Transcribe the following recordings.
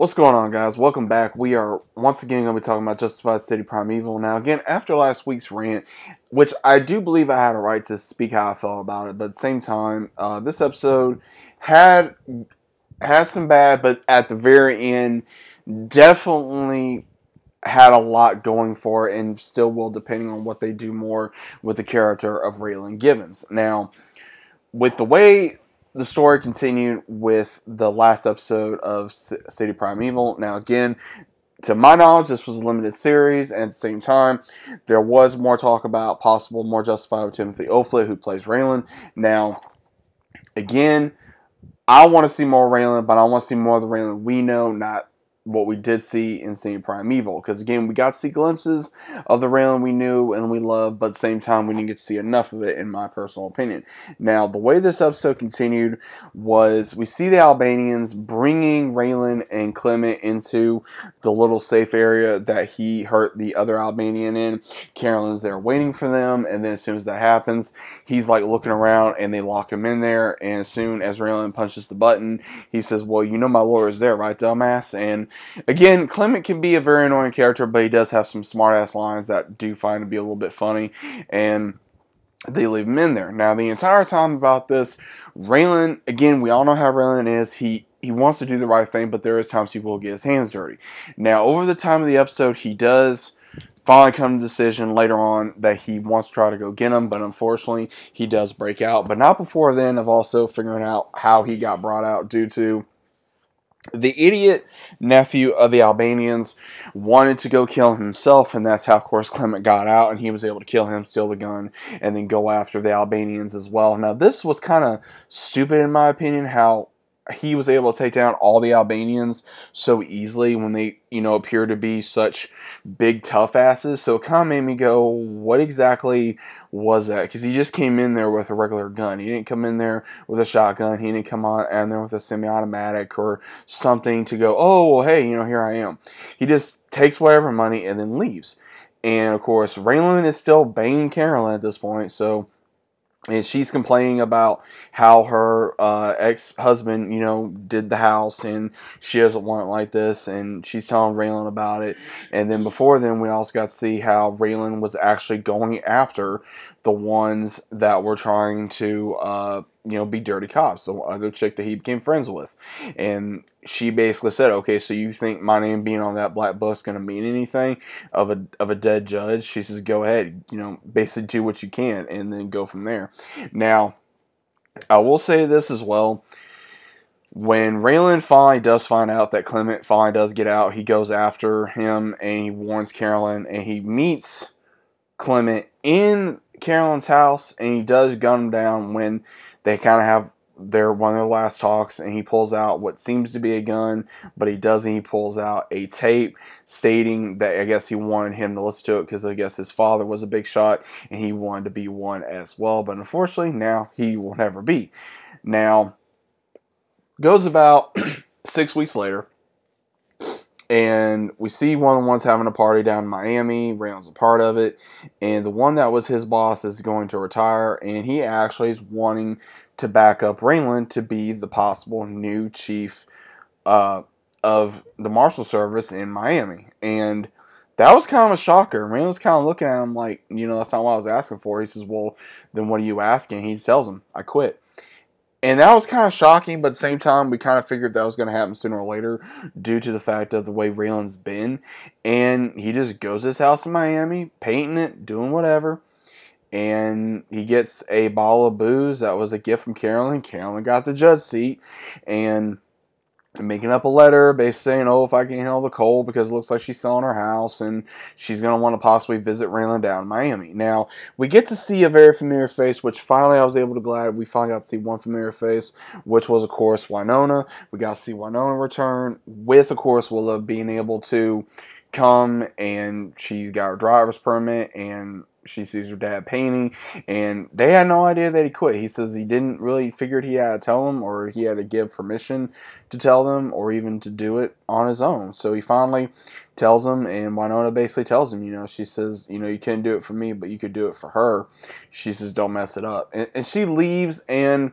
What's going on, guys? Welcome back. We are once again going to be talking about Justified City Primeval. Now, again, after last week's rant, which I do believe I had a right to speak how I felt about it, but at the same time, uh, this episode had had some bad, but at the very end, definitely had a lot going for it, and still will, depending on what they do more with the character of Raylan Givens. Now, with the way the story continued with the last episode of City Primeval. Now, again, to my knowledge, this was a limited series, and at the same time, there was more talk about possible more justified with Timothy Olyphant, who plays Raylan. Now, again, I want to see more Raylan, but I want to see more of the Raylan we know, not what we did see in City Primeval. Because again, we got to see glimpses of the Raylan we knew and we loved, but at the same time, we didn't get to see enough of it, in my personal opinion. Now, the way this episode continued was we see the Albanians bringing Raylan and Clement into the little safe area that he hurt the other Albanian in. Carolyn's there waiting for them, and then as soon as that happens, he's like looking around and they lock him in there. And as soon as Raylan punches the button, he says, Well, you know my lawyer's there, right, dumbass? And again, Clement can be a very annoying character, but he does have some smart ass lines that do find to be a little bit funny. And they leave him in there. Now, the entire time about this, Raylan, again, we all know how Raylan is. He he wants to do the right thing, but there is times he will get his hands dirty. Now, over the time of the episode, he does finally come to decision later on that he wants to try to go get him, but unfortunately, he does break out. But not before then of also figuring out how he got brought out due to the idiot nephew of the Albanians wanted to go kill himself, and that's how, of course, Clement got out, and he was able to kill him, steal the gun, and then go after the Albanians as well. Now, this was kind of stupid, in my opinion, how he was able to take down all the Albanians so easily when they, you know, appear to be such big tough asses. So it kind of made me go, what exactly was that? Because he just came in there with a regular gun. He didn't come in there with a shotgun. He didn't come on and there with a semi-automatic or something to go, oh, well, hey, you know, here I am. He just takes whatever money and then leaves. And of course, Raylan is still banging Carolyn at this point, so and she's complaining about how her uh, ex-husband, you know, did the house, and she doesn't want it like this, and she's telling Raylan about it. And then before then, we also got to see how Raylan was actually going after the ones that were trying to, uh, you know, be dirty cops, the other chick that he became friends with. And she basically said, okay, so you think my name being on that black bus to mean anything of a, of a dead judge? She says, go ahead, you know, basically do what you can and then go from there. Now, I will say this as well. When Raylan finally does find out that Clement finally does get out, he goes after him and he warns Carolyn and he meets Clement in Carolyn's house and he does gun him down when they kind of have their one of their last talks and he pulls out what seems to be a gun but he doesn't. He pulls out a tape stating that i guess he wanted him to listen to it because i guess his father was a big shot and he wanted to be one as well but unfortunately now he will never be. Now goes about six weeks later and we see one of the ones having a party down in Miami. Raylan's a part of it, and the one that was his boss is going to retire, and he actually is wanting to back up Raylan to be the possible new chief uh, of the Marshal Service in Miami, and that was kind of a shocker. Raylan's kind of looking at him like, you know, that's not what I was asking for. He says, well, then what are you asking? He tells him, I quit. And that was kind of shocking, but at the same time, we kind of figured that was going to happen sooner or later due to the fact of the way Raylan's been. And he just goes to his house in Miami, painting it, doing whatever. And he gets a bottle of booze that was a gift from Carolyn. Carolyn got the judge seat. And making up a letter basically saying, oh, if I can handle the cold because it looks like she's selling her house and she's going to want to possibly visit Raylan down in Miami. Now, we get to see a very familiar face, which finally I was able to glad we finally got to see one familiar face, which was, of course, Winona. We got to see Winona return with, of course, Willa being able to come and she's got her driver's permit and she sees her dad painting, and they had no idea that he quit. He says he didn't really figured he had to tell them, or he had to give permission to tell them, or even to do it on his own. So he finally tells them, and Winona basically tells him, you know, she says, you know, you couldn't do it for me, but you could do it for her. She says, don't mess it up, and, and she leaves, and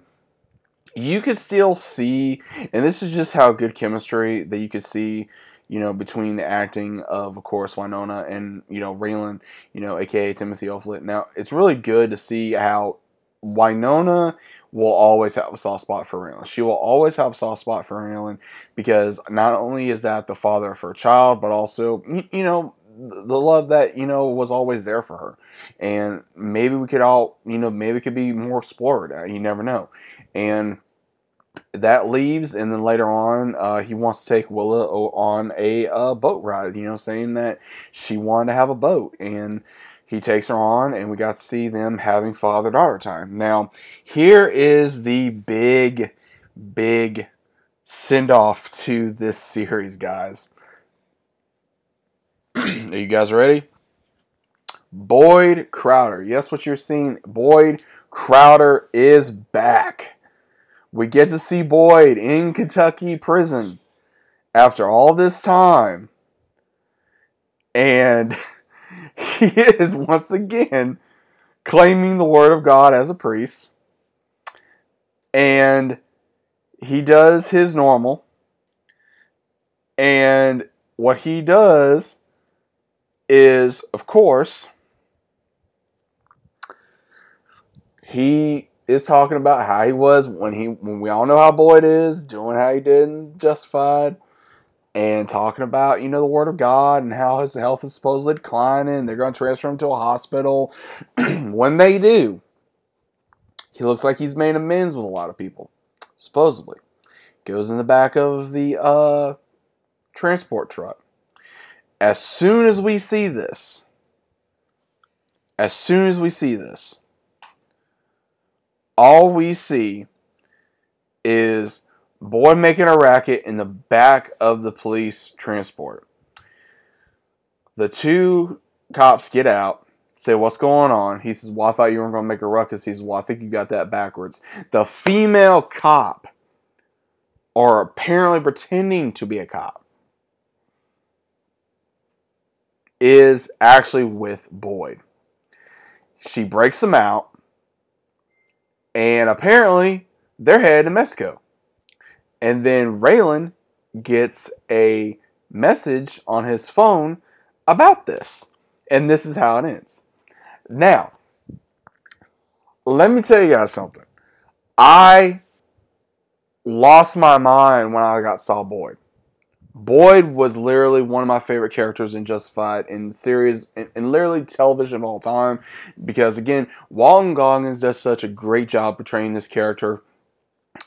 you could still see, and this is just how good chemistry that you could see, you know, between the acting of, of course, Winona and you know Raylan, you know, aka Timothy Olyphant. Now, it's really good to see how Winona will always have a soft spot for Raylan. She will always have a soft spot for Raylan because not only is that the father of her child, but also, you know, the love that, you know, was always there for her. And maybe we could all, you know, maybe it could be more explored. Uh, you never know. And that leaves, and then later on, uh, he wants to take Willa on a uh, boat ride, you know, saying that she wanted to have a boat. And he takes her on, and we got to see them having father daughter time. Now, here is the big, big send off to this series, guys. Are you guys ready? Boyd Crowder. Yes, what you're seeing, Boyd Crowder is back. We get to see Boyd in Kentucky prison after all this time. And he is once again claiming the word of God as a priest. And he does his normal. And what he does is, of course, he is talking about how he was when he when we all know how Boyd is, doing how he did in Justified and talking about you know the word of God and how his health is supposedly declining. They're going to transfer him to a hospital. when they do, he looks like he's made amends with a lot of people, supposedly. Goes in the back of the uh, transport truck. As soon as we see this, as soon as we see this, all we see is Boyd making a racket in the back of the police transport. The two cops get out, say, What's going on? He says, Well, I thought you weren't going to make a ruckus. He says, Well, I think you got that backwards. The female cop, or apparently pretending to be a cop, is actually with Boyd. She breaks him out, and apparently they're headed to Mexico. And then Raylan gets a message on his phone about this. And this is how it ends. Now, let me tell you guys something. I lost my mind when I got saw Boyd. Boyd was literally one of my favorite characters in Justified in series and, and literally television of all time. Because again, Walton Goggins does such a great job portraying this character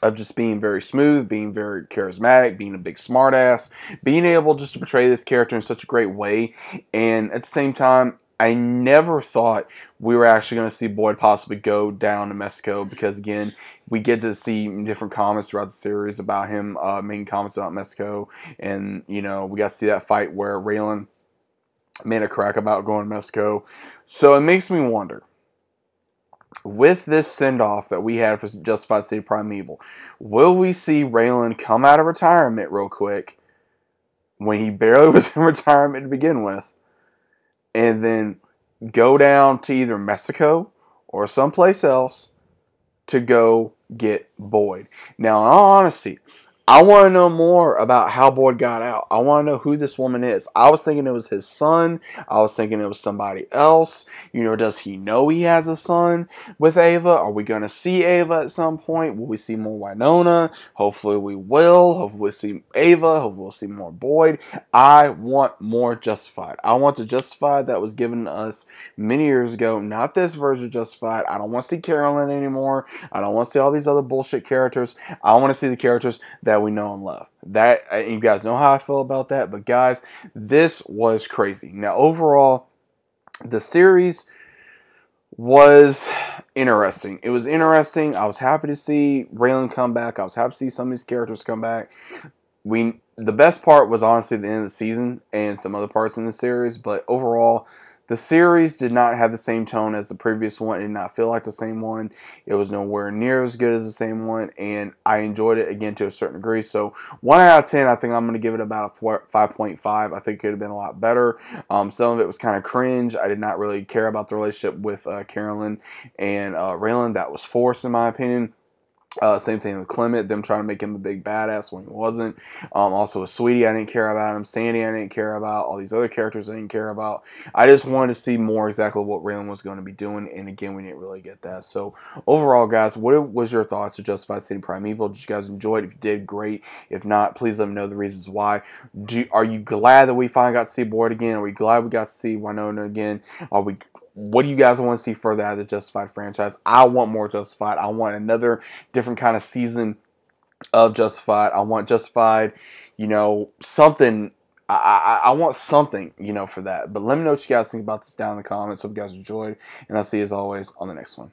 of just being very smooth, being very charismatic, being a big smartass, being able just to portray this character in such a great way. And at the same time, I never thought we were actually going to see Boyd possibly go down to Mexico because, again, we get to see different comments throughout the series about him uh, making comments about Mexico. And, you know, we got to see that fight where Raylan made a crack about going to Mexico. So it makes me wonder with this send off that we had for Justified City Primeval, will we see Raylan come out of retirement real quick when he barely was in retirement to begin with, and then go down to either Mexico or someplace else to go get Boyd? Now, in all honesty, I want to know more about how Boyd got out. I want to know who this woman is. I was thinking it was his son. I was thinking it was somebody else. You know, does he know he has a son with Ava? Are we going to see Ava at some point? Will we see more Winona? Hopefully we will. Hopefully we'll see Ava. Hopefully we'll see more Boyd. I want more Justified. I want the Justified that was given us many years ago. Not this version of Justified. I don't want to see Carolyn anymore. I don't want to see all these other bullshit characters. I want to see the characters that we know and love. That you guys know how I feel about that, but guys, this was crazy. Now, overall, the series was interesting. It was interesting. I was happy to see Raylan come back. I was happy to see some of these characters come back. We the best part was honestly the end of the season and some other parts in the series, but overall, the series did not have the same tone as the previous one. It did not feel like the same one. It was nowhere near as good as the same one, and I enjoyed it again to a certain degree. So, 1 out of 10, I think I'm going to give it about a 5.5. I think it could have been a lot better. Um, some of it was kind of cringe. I did not really care about the relationship with uh, Carolyn and uh, Raylan. That was forced, in my opinion. Uh, same thing with Clement, them trying to make him a big badass when he wasn't. Um, also with Sweetie, I didn't care about him. Sandy, I didn't care about. All these other characters, I didn't care about. I just wanted to see more exactly what Raylan was going to be doing, and again, we didn't really get that. So overall, guys, what was your thoughts of Justified City Primeval? Did you guys enjoy it? If you did, great. If not, please let me know the reasons why. Do, are you glad that we finally got to see Boyd again? Are we glad we got to see Winona again? Are we what do you guys want to see further out of the Justified franchise? I want more Justified. I want another different kind of season of Justified. I want Justified, you know, something. I, I, I want something, you know, for that. But let me know what you guys think about this down in the comments. Hope you guys enjoyed. And I'll see you as always on the next one.